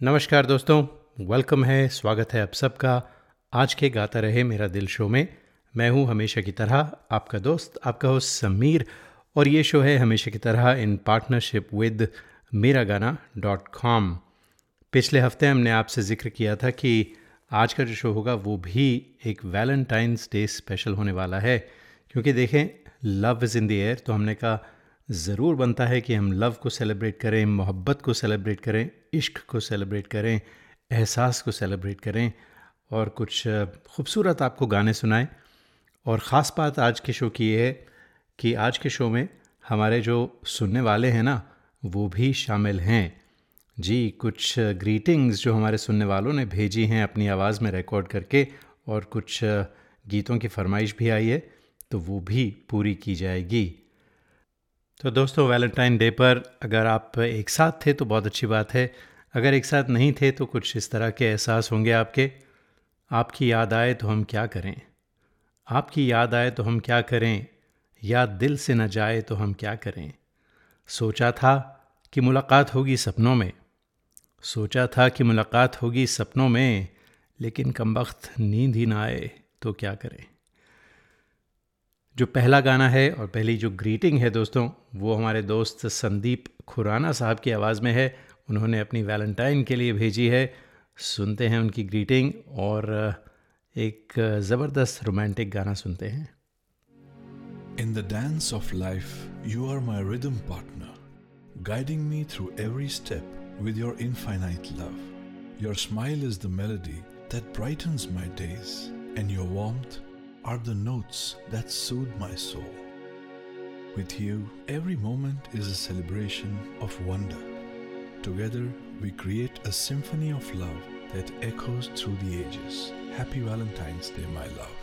नमस्कार दोस्तों वेलकम है, स्वागत है आप सबका। आज के गाता रहे मेरा दिल शो में। मैं हूँ हमेशा की तरह आपका दोस्त, आपका होस्ट समीर। और ये शो है हमेशा की तरह इन पार्टनरशिप विद मेरा गाना डॉट कॉम पिछले हफ़्ते हमने आपसे ज़िक्र किया था कि आज का जो शो होगा, वो भी एक वैलेंटाइंस डे स्पेशल होने वाला है। क्योंकि देखें love is in the air तो हमने कहा ज़रूर बनता है कि हम लव को सेलिब्रेट करें, मोहब्बत को सेलिब्रेट करें, इश्क को सेलिब्रेट करें, एहसास को सेलिब्रेट करें और कुछ खूबसूरत आपको गाने सुनाएँ। और ख़ास बात आज के शो की ये है कि आज के शो में हमारे जो सुनने वाले हैं ना, वो भी शामिल हैं। जी, कुछ ग्रीटिंग्स जो हमारे सुनने वालों ने भेजी हैं अपनी आवाज़ में रिकॉर्ड करके और कुछ गीतों की फरमाइश भी आई है तो वो भी पूरी की जाएगी। तो दोस्तों वैलेंटाइन डे पर अगर आप एक साथ थे तो बहुत अच्छी बात है। अगर एक साथ नहीं थे तो कुछ इस तरह के एहसास होंगे आपके। आपकी याद आए तो हम क्या करें? आपकी याद आए तो हम क्या करें? याद दिल से न जाए तो हम क्या करें? सोचा था कि मुलाकात होगी सपनों में। सोचा था कि मुलाकात होगी सपनों में, लेकिन कम वक्त नींद ही ना आए तो क्या करें? जो पहला गाना है और पहली जो ग्रीटिंग है दोस्तों वो हमारे दोस्त संदीप खुराना साहब की आवाज़ में है उन्होंने अपनी वैलेंटाइन के लिए भेजी है सुनते हैं उनकी ग्रीटिंग और एक ज़बरदस्त रोमांटिक गाना सुनते हैं In the dance of life, you are my rhythm partner, guiding me through every step with your infinite love. Your smile is the melody that brightens my days, and your warmth are the notes that soothe my soul. With you, every moment is a celebration of wonder. Together, we create a symphony of love that echoes through the ages. Happy Valentine's Day, my love.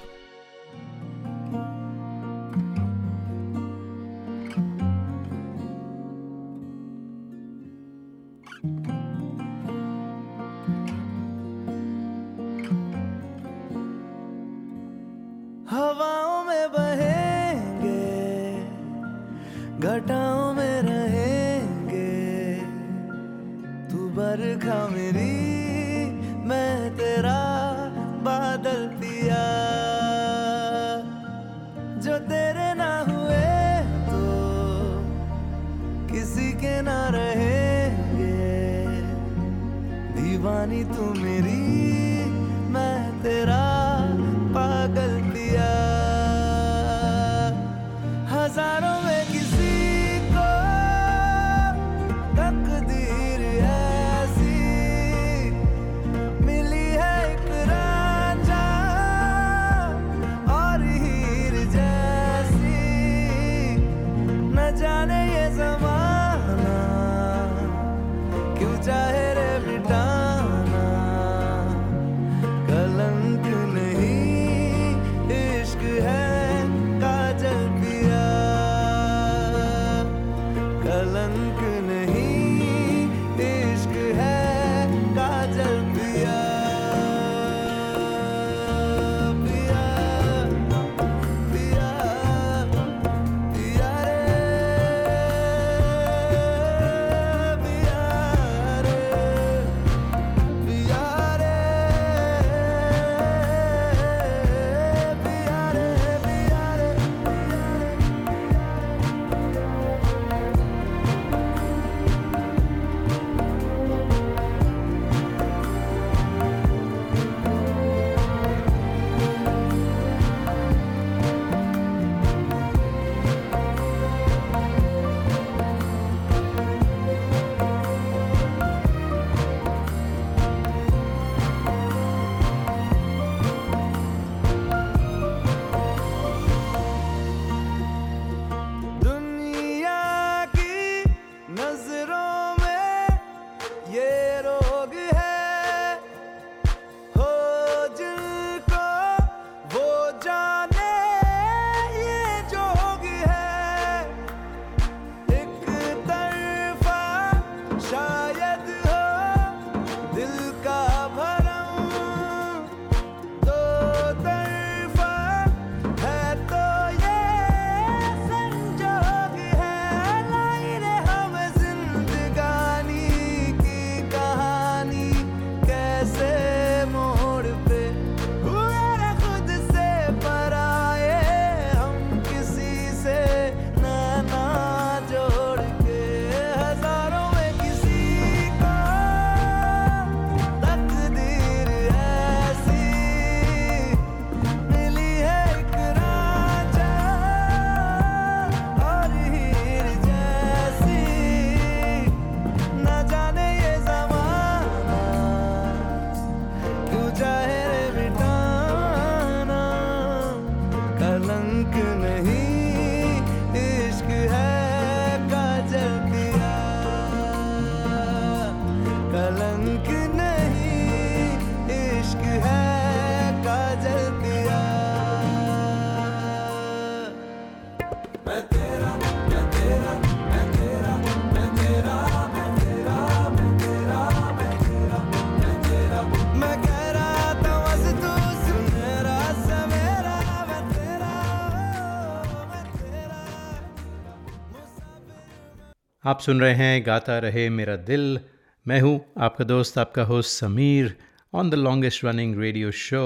आप सुन रहे हैं गाता रहे मेरा दिल। मैं हूँ आपका दोस्त, आपका host Sameer on the longest running radio show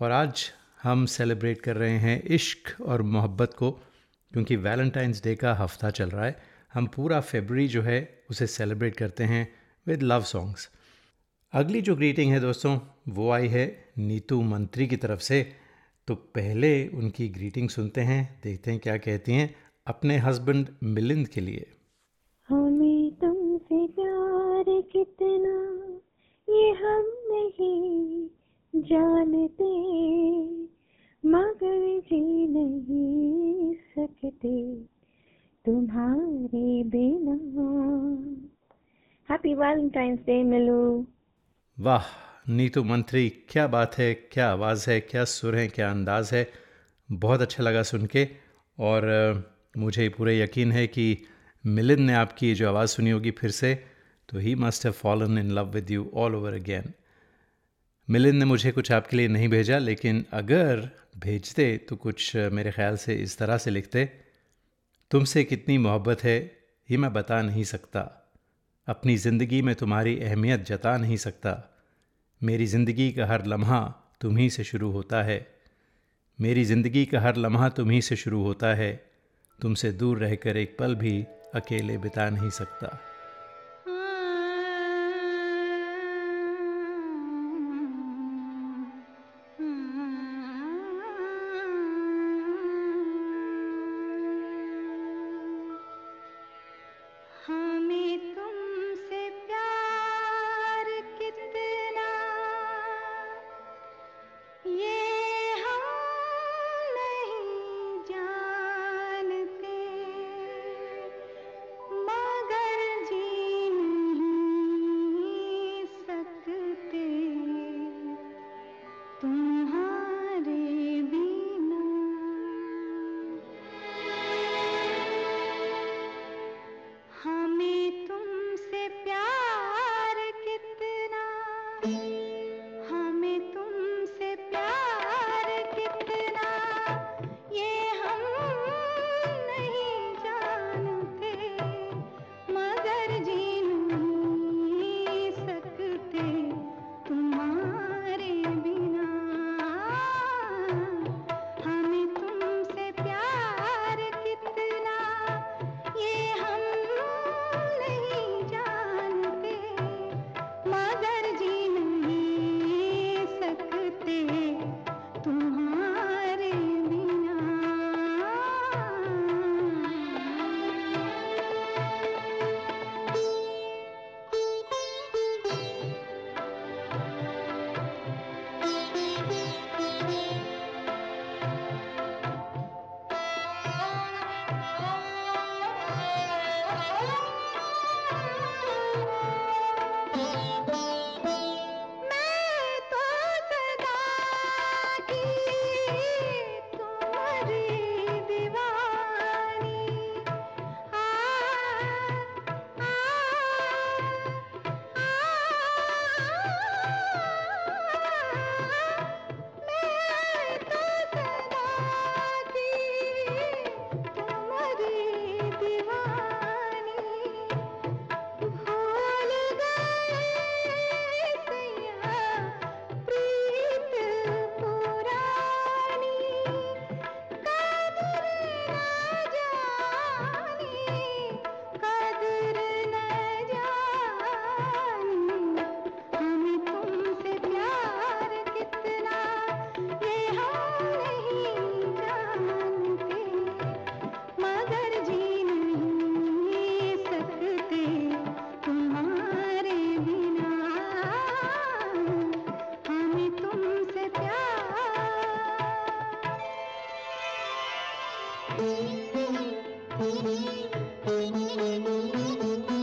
और आज हम सेलिब्रेट कर रहे हैं इश्क और मोहब्बत को, क्योंकि वैलेंटाइंस डे का हफ़्ता चल रहा है। हम पूरा फेबरी जो है, उसे सेलिब्रेट करते हैं विद लव सॉन्ग्स अगली जो ग्रीटिंग है दोस्तों, वो आई है नीतू मंत्री की तरफ़ से। तो पहले उनकी ग्रीटिंग सुनते हैं, देखते हैं क्या कहती हैं अपने हस्बैंड मिलिंद के लिए। हम नहीं जानते, मगर जी नहीं सकते। तुम्हारे बिना हैप्पी वैलेंटाइंस डे मिलू। वाह, नीतू मंत्री, क्या बात है, क्या आवाज़ है, क्या सुर है, क्या अंदाज़ है? बहुत अच्छा लगा सुन के, और मुझे पूरा यकीन है कि मिलिंद ने आपकी जो आवाज़ सुनी होगी फिर से तो he must have fallen in love with you all over again Milind ने मुझे कुछ आपके लिए नहीं भेजा, लेकिन अगर भेजते तो कुछ मेरे ख्याल से इस तरह से लिखते, तुमसे कितनी मोहब्बत है, ये मैं बता नहीं सकता। अपनी ज़िंदगी में तुम्हारी अहमियत जता नहीं सकता। मेरी ज़िंदगी का हर लम्हा तुम्ही से शुरू होता है। मेरी ज़िंदगी का हर लम्हा तुम्ही से शुरू होता है। तुमसे दूर रहकर एक पल भी अकेले बिता नहीं सकता। Thank you.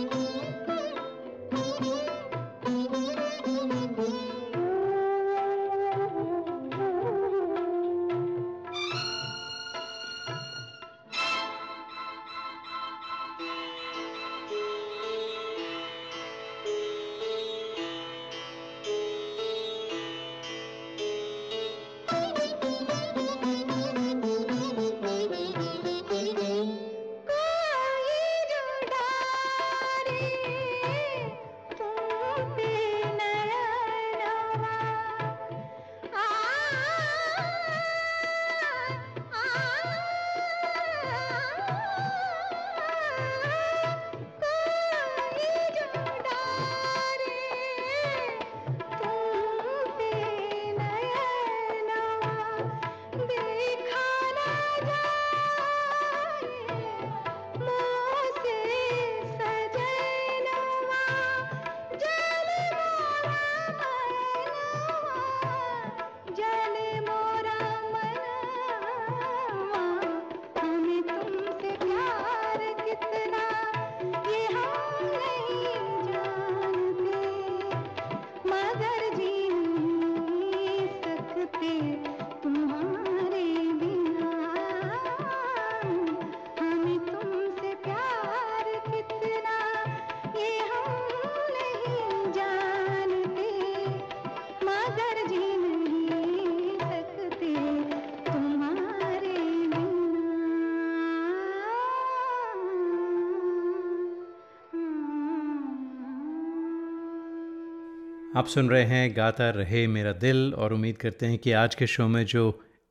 आप सुन रहे हैं गाता रहे मेरा दिल और उम्मीद करते हैं कि आज के शो में जो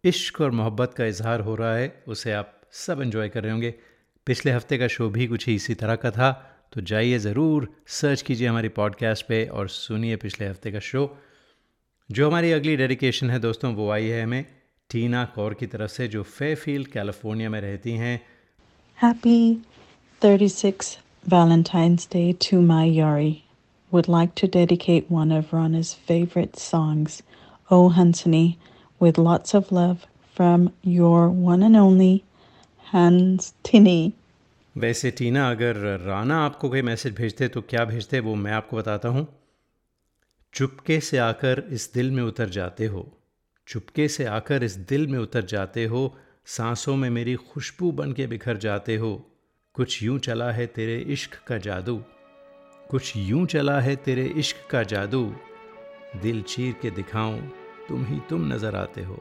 इश्क और मोहब्बत का इजहार हो रहा है, उसे आप सब इन्जॉय कर रहे होंगे। पिछले हफ़्ते का शो भी कुछ ही इसी तरह का था तो जाइए ज़रूर सर्च कीजिए हमारी पॉडकास्ट पे और सुनिए पिछले हफ़्ते का शो। जो हमारी अगली डेडिकेशन है दोस्तों, वो आई है हमें टीना कौर की तरफ़ से, जो फेफील्ड कैलिफ़ोर्निया में रहती हैं। Happy 36th Valentine's Day to my Yari. Would like to dedicate one of Rana's favorite songs, Oh Hansini, with lots of love from your one and only Hans Tinny. वैसे टीना अगर राना आपको कोई मैसेज भेजते तो क्या भेजते वो मैं आपको बताता हूँ। चुपके से आकर इस दिल में उतर जाते हो। चुपके से आकर इस दिल में उतर जाते हो। सांसों में मेरी खुशबू बन के बिखर जाते हो। कुछ यूँ चला है तेरे इश्क का जादू। कुछ यूँ चला है तेरे इश्क का जादू। दिल चीर के दिखाऊँ, तुम ही तुम नज़र आते हो।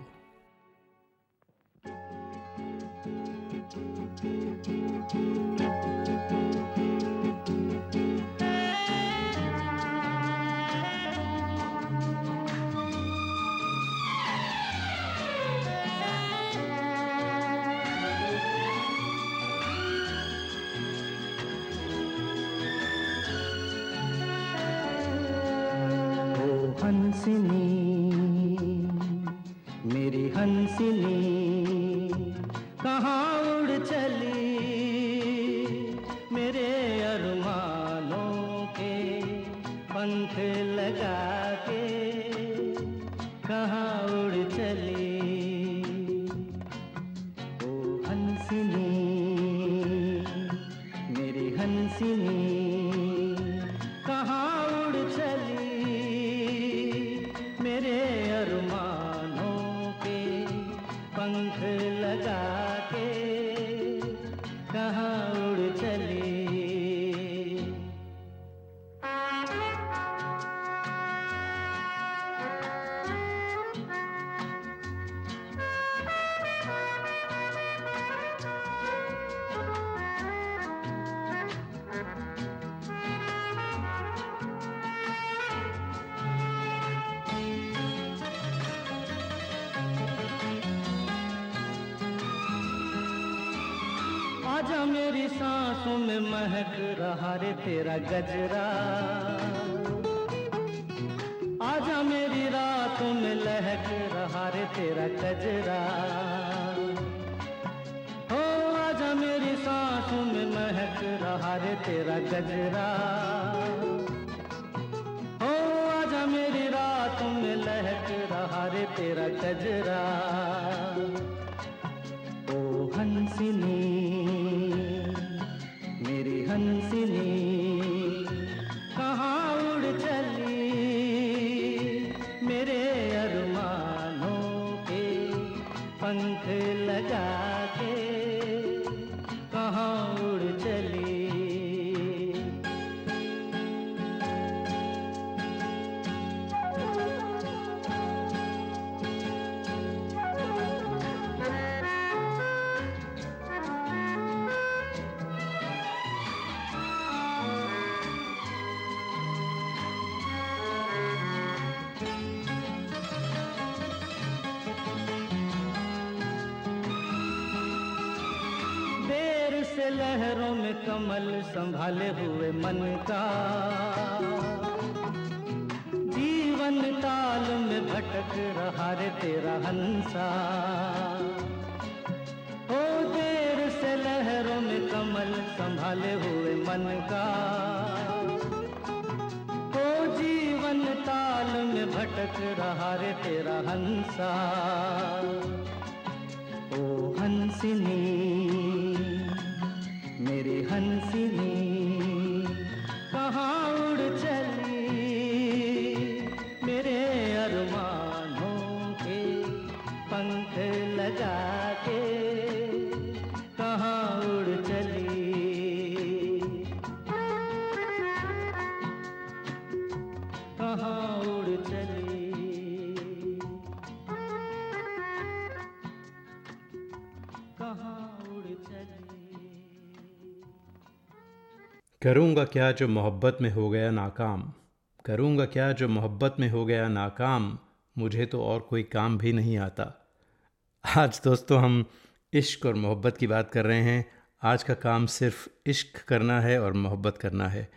तेरा गजरा। आजा मेरी रातों में लहक रहा रे तेरा गजरा हो, आजा मेरी सांसों में महक रहा रे तेरा गजरा। हो, आजा मेरी रातों में लहक रहा रे तेरा गजरा। ओ हंसिनी संभाले हुए मन का। जीवन ताल में भटक रहा रे तेरा हंसा। हो देर से लहरों में कमल संभाले हुए मन का। हो जीवन ताल में भटक रहा रे तेरा हंसा। ओ हंसिनी, मेरी हंसिनी। करूँगा क्या जो मोहब्बत में हो गया नाकाम? करूँगा क्या जो मोहब्बत में हो गया नाकाम? मुझे तो और कोई काम भी नहीं आता। आज दोस्तों हम इश्क और मोहब्बत की बात कर रहे हैं। आज का काम सिर्फ़ इश्क करना है और मोहब्बत करना है।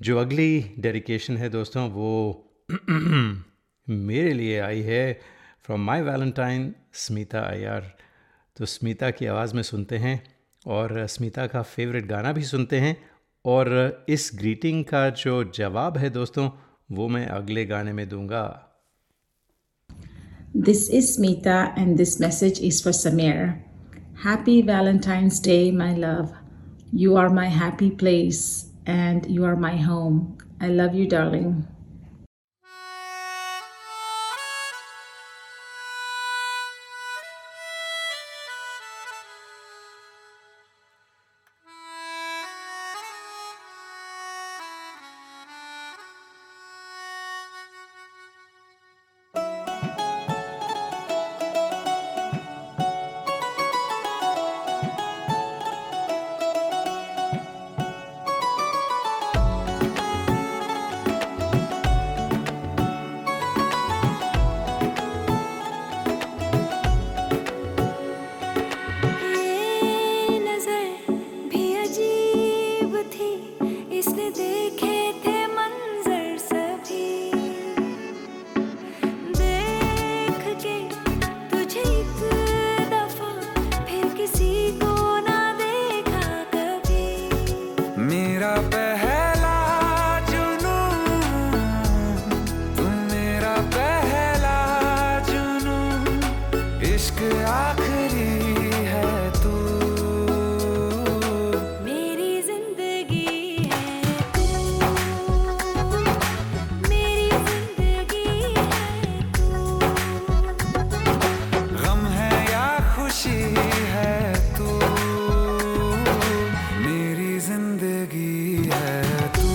जो अगली डेडिकेशन है दोस्तों, वो मेरे लिए आई है from my valentine Smita Iyer तो स्मिता की आवाज़ में सुनते हैं और स्मिता का फेवरेट गाना भी सुनते हैं और इस ग्रीटिंग का जो जवाब है दोस्तों, वो मैं अगले गाने में दूँगा। This is Meeta and this message is for Sameer happy Valentine's Day my love you are my happy place and you are my home I love you darling है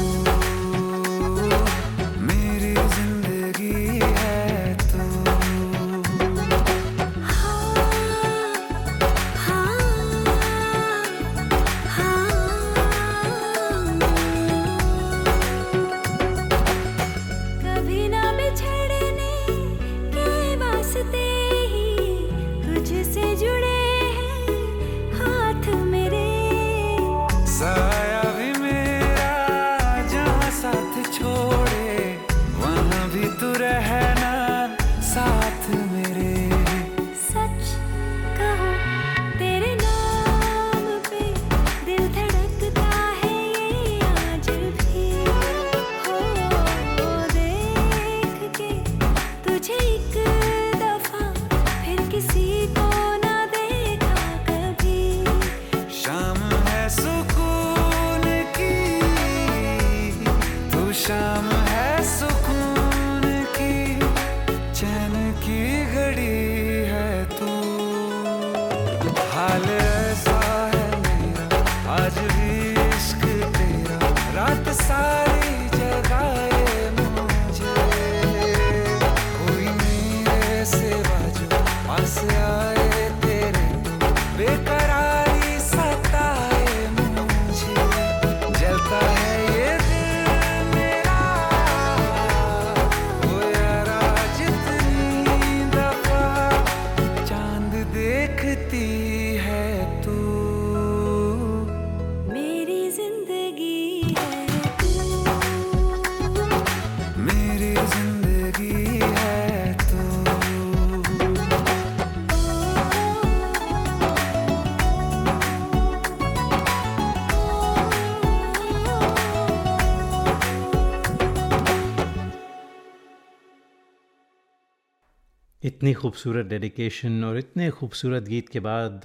इतनी खूबसूरत डेडिकेशन और इतने खूबसूरत गीत के बाद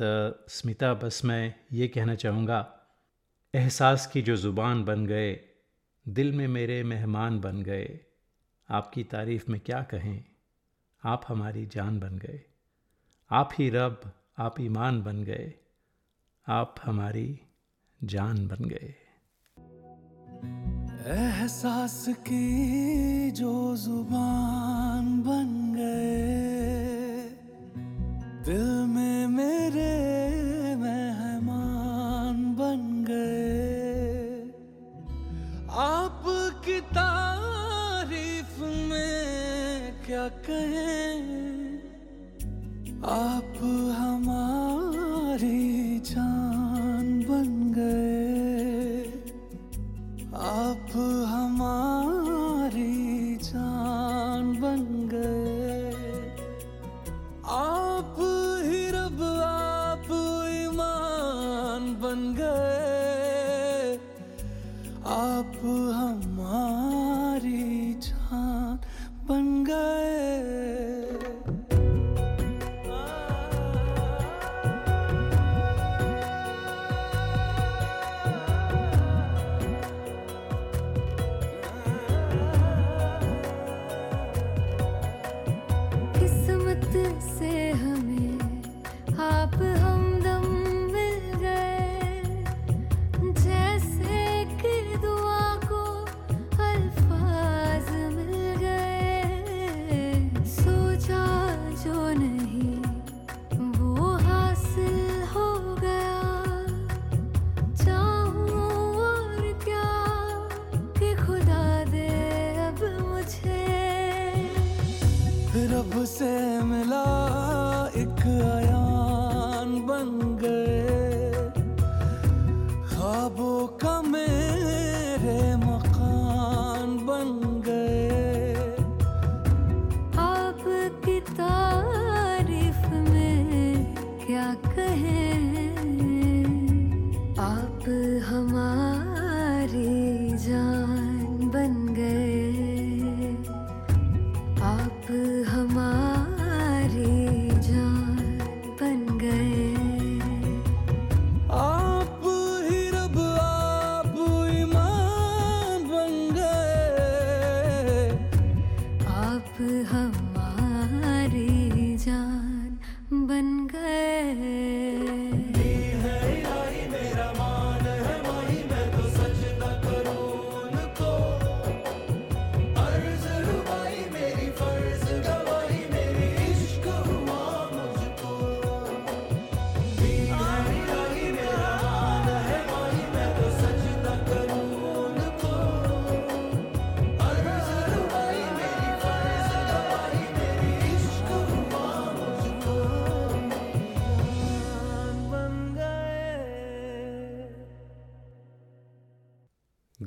स्मिता, बस मैं ये कहना चाहूँगा, एहसास की जो ज़ुबान बन गए, दिल में मेरे मेहमान बन गए, आपकी तारीफ़ में क्या कहें, आप हमारी जान बन गए, आप ही रब, आप ईमान बन गए, आप हमारी जान बन गए। एहसास की जो ज़ुबान बन गए। दिल में मेरे मेहमान बन गए। आप आपकी तारीफ़ में क्या कहें? आप हमारी जान बन गए। आप हमारी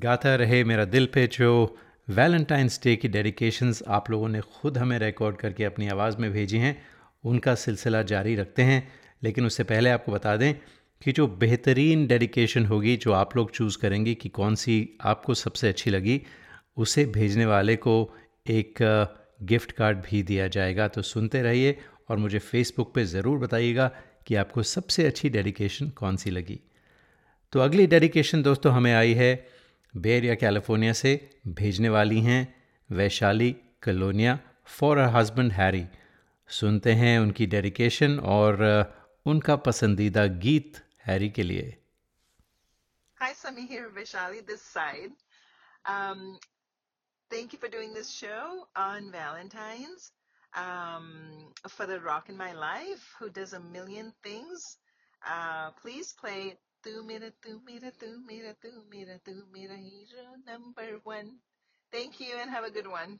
गाता रहे, मेरा दिल पे जो वैलेंटाइंस डे की डेडिकेशंस आप लोगों ने खुद हमें रिकॉर्ड करके अपनी आवाज़ में भेजी हैं, उनका सिलसिला जारी रखते हैं। लेकिन उससे पहले आपको बता दें कि जो बेहतरीन डेडिकेशन होगी, जो आप लोग चूज़ करेंगे कि कौन सी आपको सबसे अच्छी लगी, उसे भेजने वाले को एक गिफ्ट कार्ड भी दिया जाएगा। तो सुनते रहिए और मुझे फेसबुक पे ज़रूर बताइएगा कि आपको सबसे अच्छी डेडिकेशन कौन सी लगी। तो अगली डेडिकेशन दोस्तों हमें आई है बेरिया कैलिफ़ोर्निया से भेजने वाली हैं Vaishali Kalonia for her husband Harry सुनते हैं उनकी डेडिकेशन और उनका पसंदीदा गीत हैरी के लिए Hi, Sami here, Vishali, this side. Um, thank you for doing this show on Valentine's. Um, for the Rock in My Life, who does a million things. Uh, please play Tú mira, tú mira, tú mira, tú mira, tú mira, hero number one. Thank you and have a good one.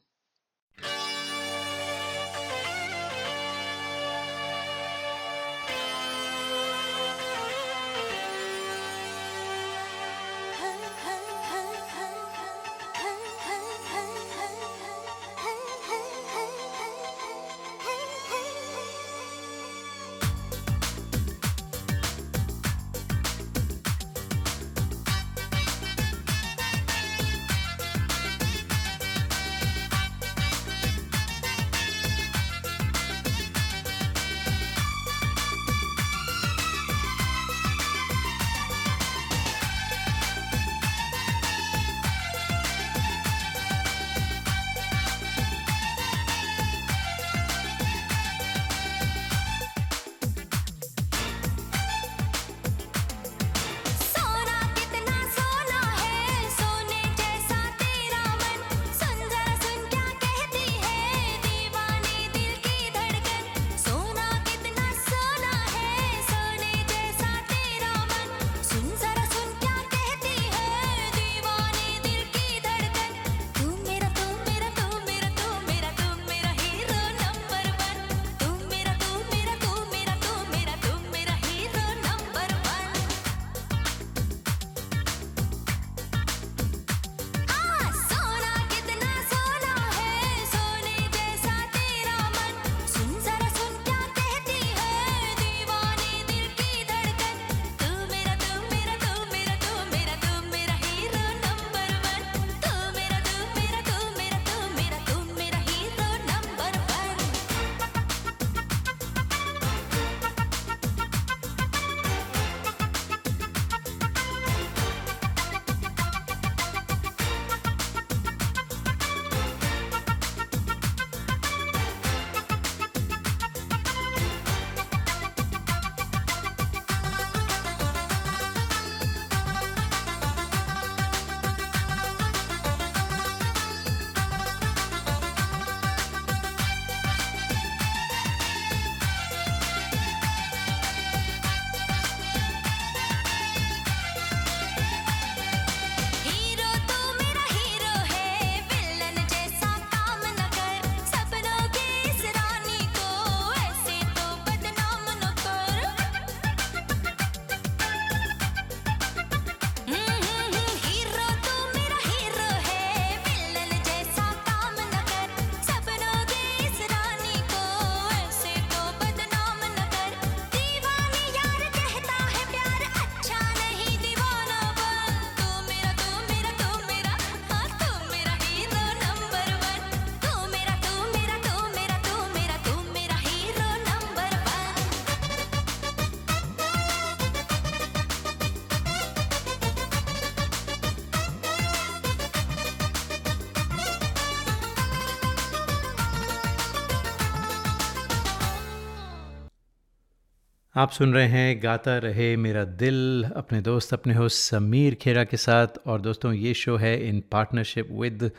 आप सुन रहे हैं गाता रहे मेरा दिल, अपने दोस्त, अपने होस्ट समीर खेरा के साथ। और दोस्तों, ये शो है इन पार्टनरशिप विद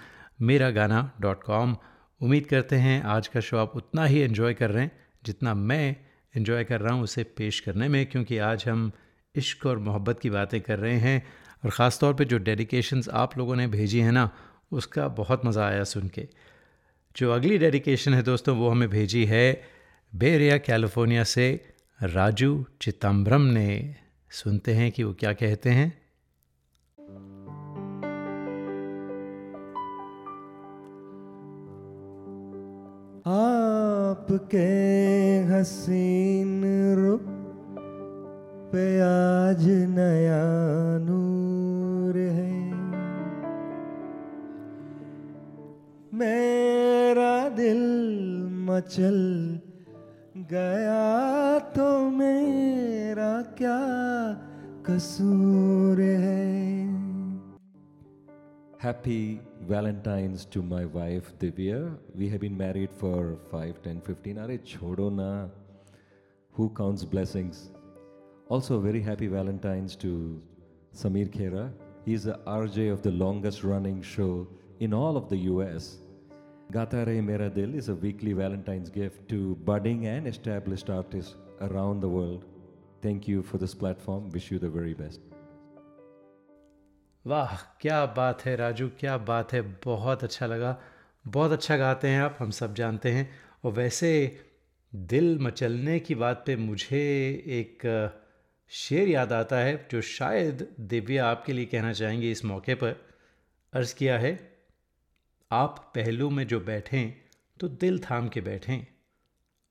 मेरा गाना डॉट कॉम उम्मीद करते हैं आज का शो आप उतना ही इन्जॉय कर रहे हैं जितना मैं इन्जॉय कर रहा हूँ उसे पेश करने में, क्योंकि आज हम इश्क और मोहब्बत की बातें कर रहे हैं। और ख़ास तौर पे जो डेडिकेशंस आप लोगों ने भेजी है ना, उसका बहुत मज़ा आया सुन के। जो अगली डेडिकेशन है दोस्तों, वो हमें भेजी है बेरिया, कैलिफ़ोर्निया से राजू चिदम्बरम ने सुनते हैं कि वो क्या कहते हैं। आपके हसीन रुख पे आज नया नूर है। मेरा दिल मचल गया तो मेरा क्या कसूर है Happy Valentine's to my wife Divya. We have been married for 5, 10, 15. Are chodo na. Who counts blessings? Also, very happy Valentine's to Samir Khera. He's the RJ of the longest running show in all of the US. Gata Re Mera Dil is a weekly Valentine's gift to budding and established artists around the world. Thank you for this platform. Wish you the very best. वाह क्या बात है राजू क्या बात है बहुत अच्छा लगा बहुत अच्छा गाते हैं आप हम सब जानते हैं और वैसे दिल मचलने की बात पे मुझे एक शेर याद आता है जो शायद दिव्या आपके लिए कहना चाहेंगे इस मौके पर अर्ज़ किया है आप पहलू में जो बैठें तो दिल थाम के बैठें।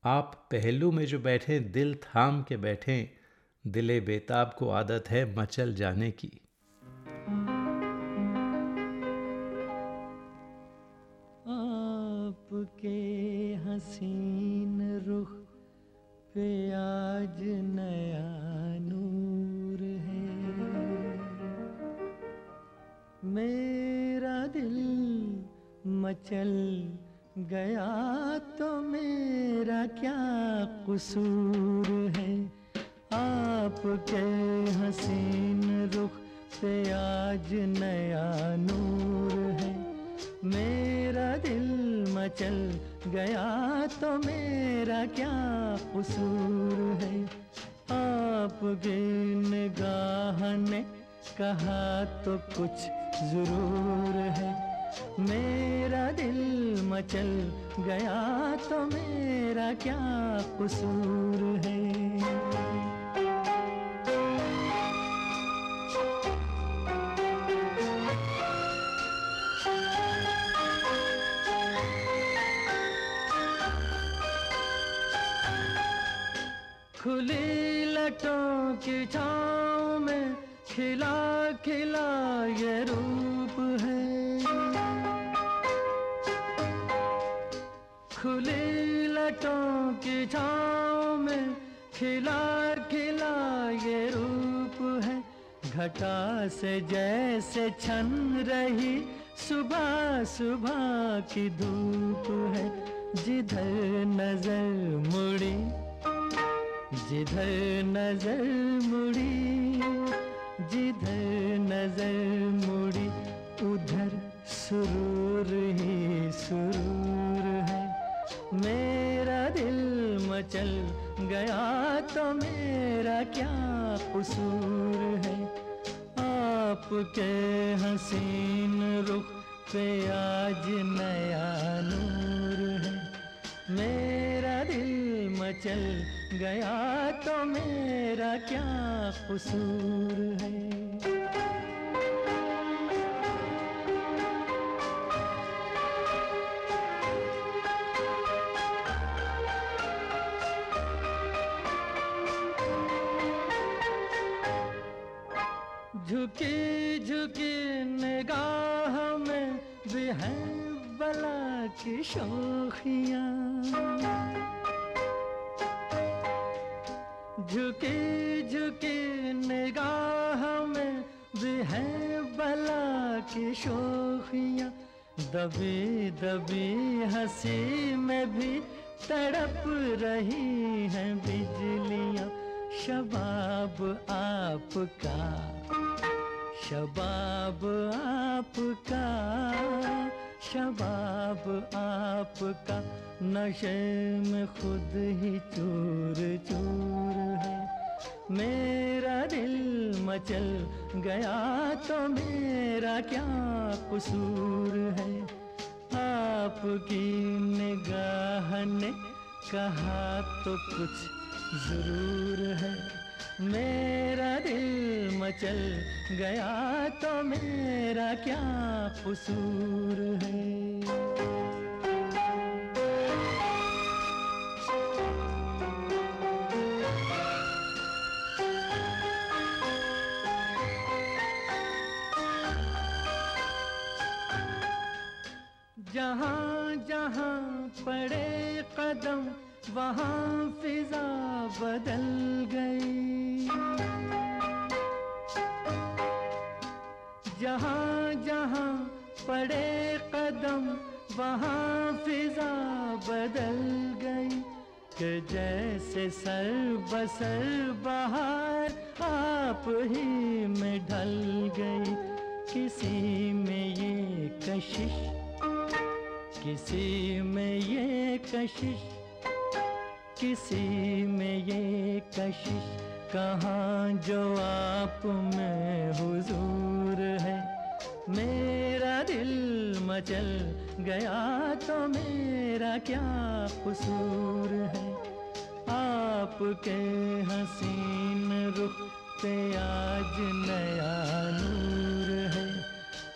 आप पहलू में जो बैठें, दिल थाम के बैठें। दिले बेताब को आदत है मचल जाने की। आपके हसीन रुख पे आज नया मचल गया तो मेरा क्या कसूर है? आपके हसीन रुख पे आज नया नूर है। मेरा दिल मचल गया तो मेरा क्या कसूर है? आपकी निगाह ने कहा तो कुछ ज़रूर है। मेरा दिल मचल गया तो मेरा क्या कसूर है? खुली लटों की छाँव में खिला खिला ये रूप की में खिला खिला ये रूप है। घटा से जैसे छन रही सुबह सुबह की धूप है। जिधर नज़र मुड़ी, जिधर नज़र मुड़ी, जिधर नज़र मुड़ी, उधर सुरूर ही सुरूर है। दिल मचल गया तो मेरा क्या कसूर है? आपके हसीन रुख पे आज नया नूर है। मेरा दिल मचल गया तो मेरा क्या कसूर है? बला की झुकी झुकी निगाह में भी है बला की शोखियाँ दबी दबी हँसी में भी तड़प रही हैं बिजलियाँ। शबाब आपका शबाब आपका। शबाब आपका नशे में खुद ही चूर चूर है। मेरा दिल मचल गया तो मेरा क्या कसूर है? आपकी निगाह ने कहा तो कुछ ज़रूर है। मेरा दिल मचल गया तो मेरा क्या कसूर है? जहाँ जहाँ पड़े कदम, वहाँ फिजा बदल गई। जहाँ जहाँ पड़े कदम, वहाँ फिजा बदल गई। कि जैसे सर बसर बाहर आप ही में ढल गई। किसी में ये कशिश, किसी में ये कशिश, किसी में ये कशिश। कहाँ जो आप में हुजूर मेरा दिल मचल गया तो मेरा क्या कसूर है? आपके हसीन रुख पे आज नया नूर है।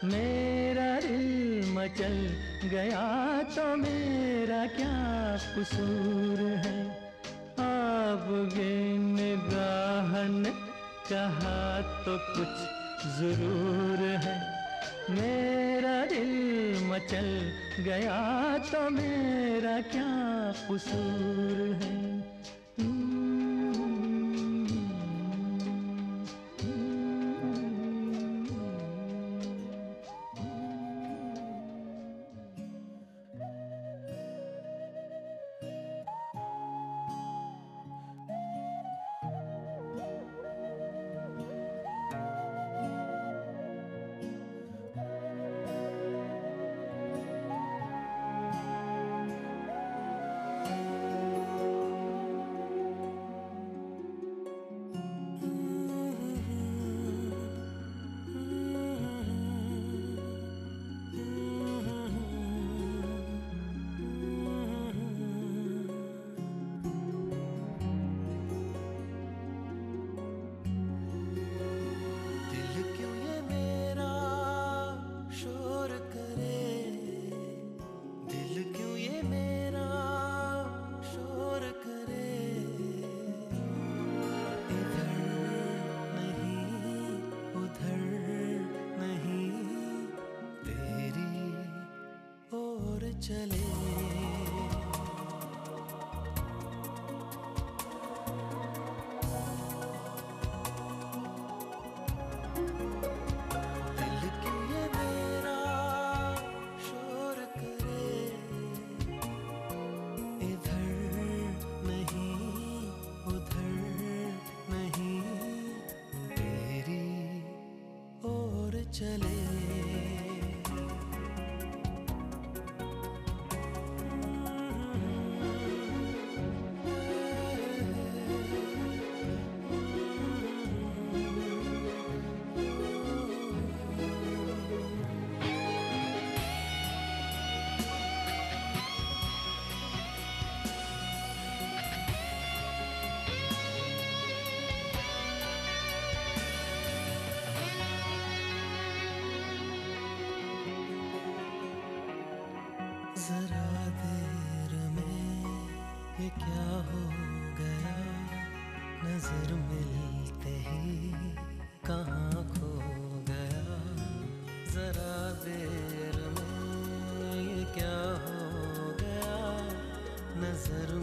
मेरा दिल मचल गया तो मेरा क्या कसूर है? आप गिन ने कहा तो कुछ ज़रूर है। मेरा दिल मचल गया तो मेरा क्या कसूर है? चले। दिल मेरा शोर करे इधर नहीं उधर नहीं ओर चले। जरा देर में ये क्या हो गया? नज़र मिलते ही कहाँ खो गया? जरा देर में ये क्या हो गया? नज़र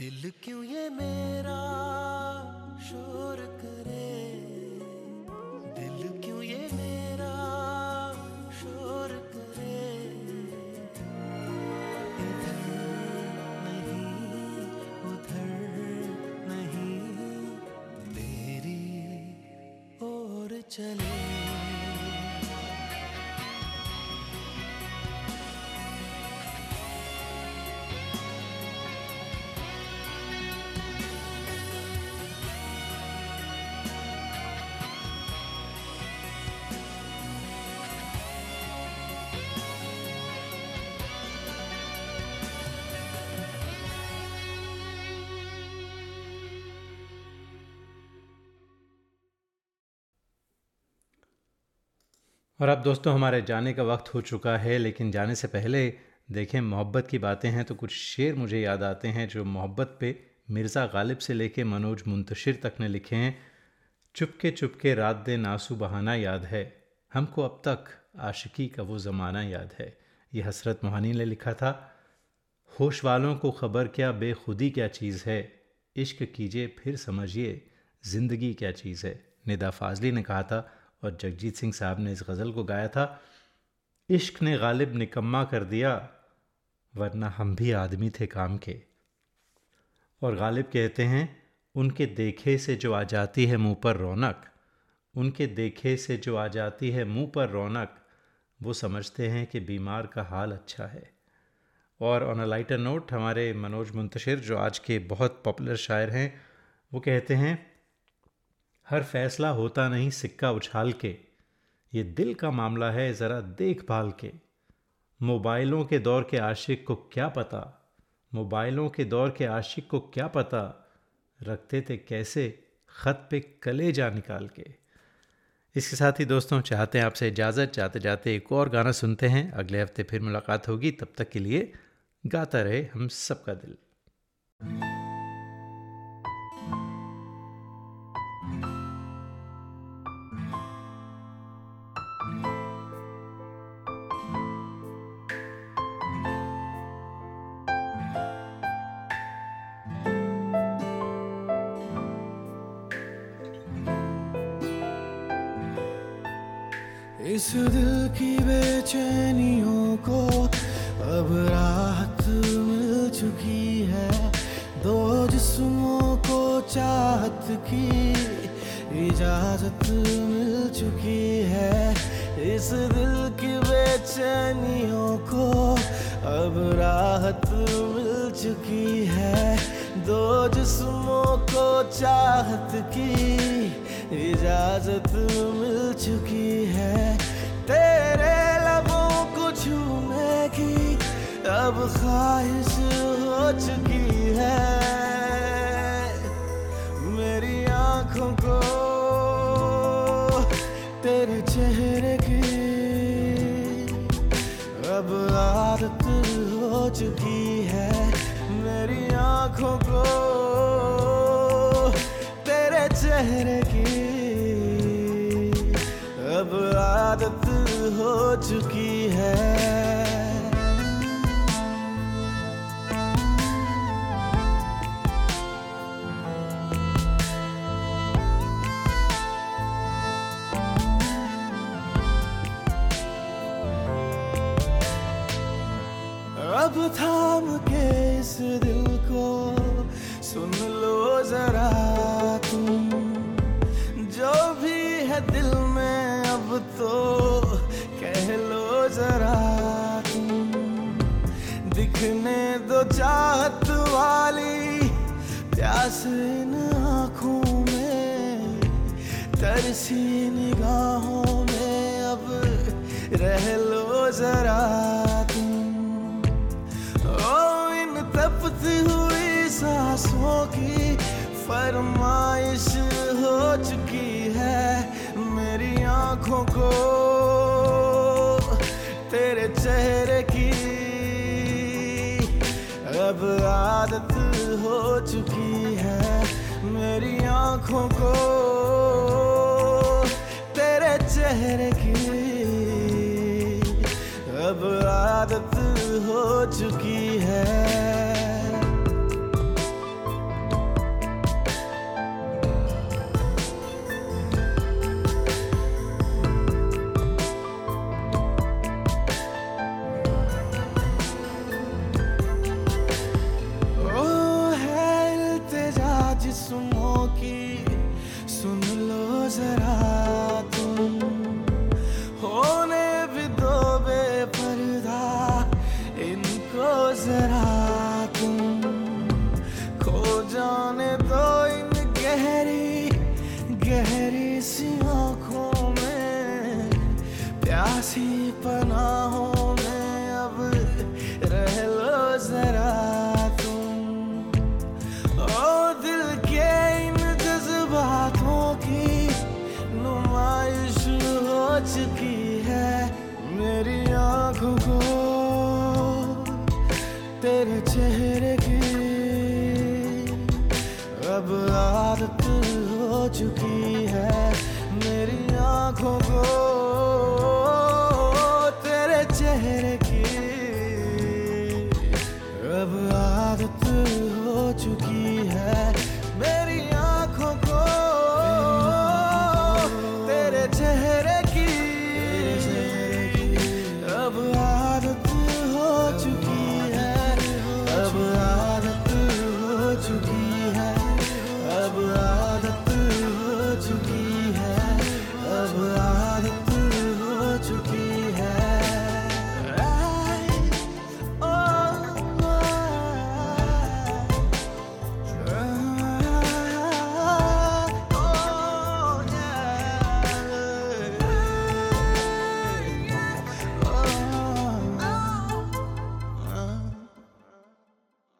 दिल क्यों ये मेरा शोर करे? दिल क्यों ये मेरा शोर करे? इधर नहीं, उधर नहीं, तेरी ओर चले। और अब दोस्तों, हमारे जाने का वक्त हो चुका है, लेकिन जाने से पहले देखें, मोहब्बत की बातें हैं तो कुछ शेर मुझे याद आते हैं जो मोहब्बत पे मिर्ज़ा गालिब से लेके मनोज मुंतशिर तक ने लिखे हैं। चुपके चुपके रात दे नासू बहाना याद है, हमको अब तक आशिकी का वो ज़माना याद है। ये हसरत मोहानी ने लिखा था, होश वालों को खबर क्या बेखुदी क्या चीज़ है, इश्क कीजिए फिर समझिए ज़िंदगी क्या चीज़ है। निदा फाजली ने कहा था और जगजीत सिंह साहब ने इस गज़ल को गाया था, इश्क ने गालिब निकम्मा कर दिया, वरना हम भी आदमी थे काम के। और गालिब कहते हैं, उनके देखे से जो आ जाती है मुँह पर रौनक, उनके देखे से जो आ जाती है मुँह पर रौनक, वो समझते हैं कि बीमार का हाल अच्छा है। और ऑन अ लाइटर नोट हमारे मनोज मुंतशिर, जो आज के बहुत पॉपुलर शायर हैं, वो कहते हैं हर फैसला होता नहीं सिक्का उछाल के। ये दिल का मामला है ज़रा देखभाल के। मोबाइलों के दौर के आशिक को क्या पता? मोबाइलों के दौर के आशिक को क्या पता? रखते थे कैसे? ख़त पे कले जा निकाल के। इसके साथ ही दोस्तों, चाहते हैं आपसे इजाज़त? जाते जाते एक और गाना सुनते हैं। अगले हफ़्ते फिर मुलाकात होगी। तब तक के लिए गाता रहे हम सबका दिल। इस दिल की बेचैनियों को अब राहत मिल चुकी है। दो जिस्मों को चाहत की इजाज़त मिल चुकी है। इस दिल की बेचैनियों को अब राहत मिल चुकी है। दो जिस्मों को चाहत की इजाज़त मिल चुकी है। अब ख्वाहिश हो चुकी है। मेरी आँखों को तेरे चेहरे की अब आदत हो चुकी है। मेरी आँखों को तेरे चेहरे की अब आदत हो चुकी थाम के इस दिल को, सुन लो जरा तुम। जो भी है दिल में अब तो कह लो जरा तुम। दिखने दो चाहत वाली, प्यास इन आँखों में, तरसी निगाहों में। अब रह लो जरा तपती हुई सांसों की, फरमाइश हो चुकी है मेरी आँखों को, तेरे चेहरे की। अब आदत हो चुकी है मेरी आँखों को, तेरे चेहरे की। अब आदत हो चुकी है प्यासी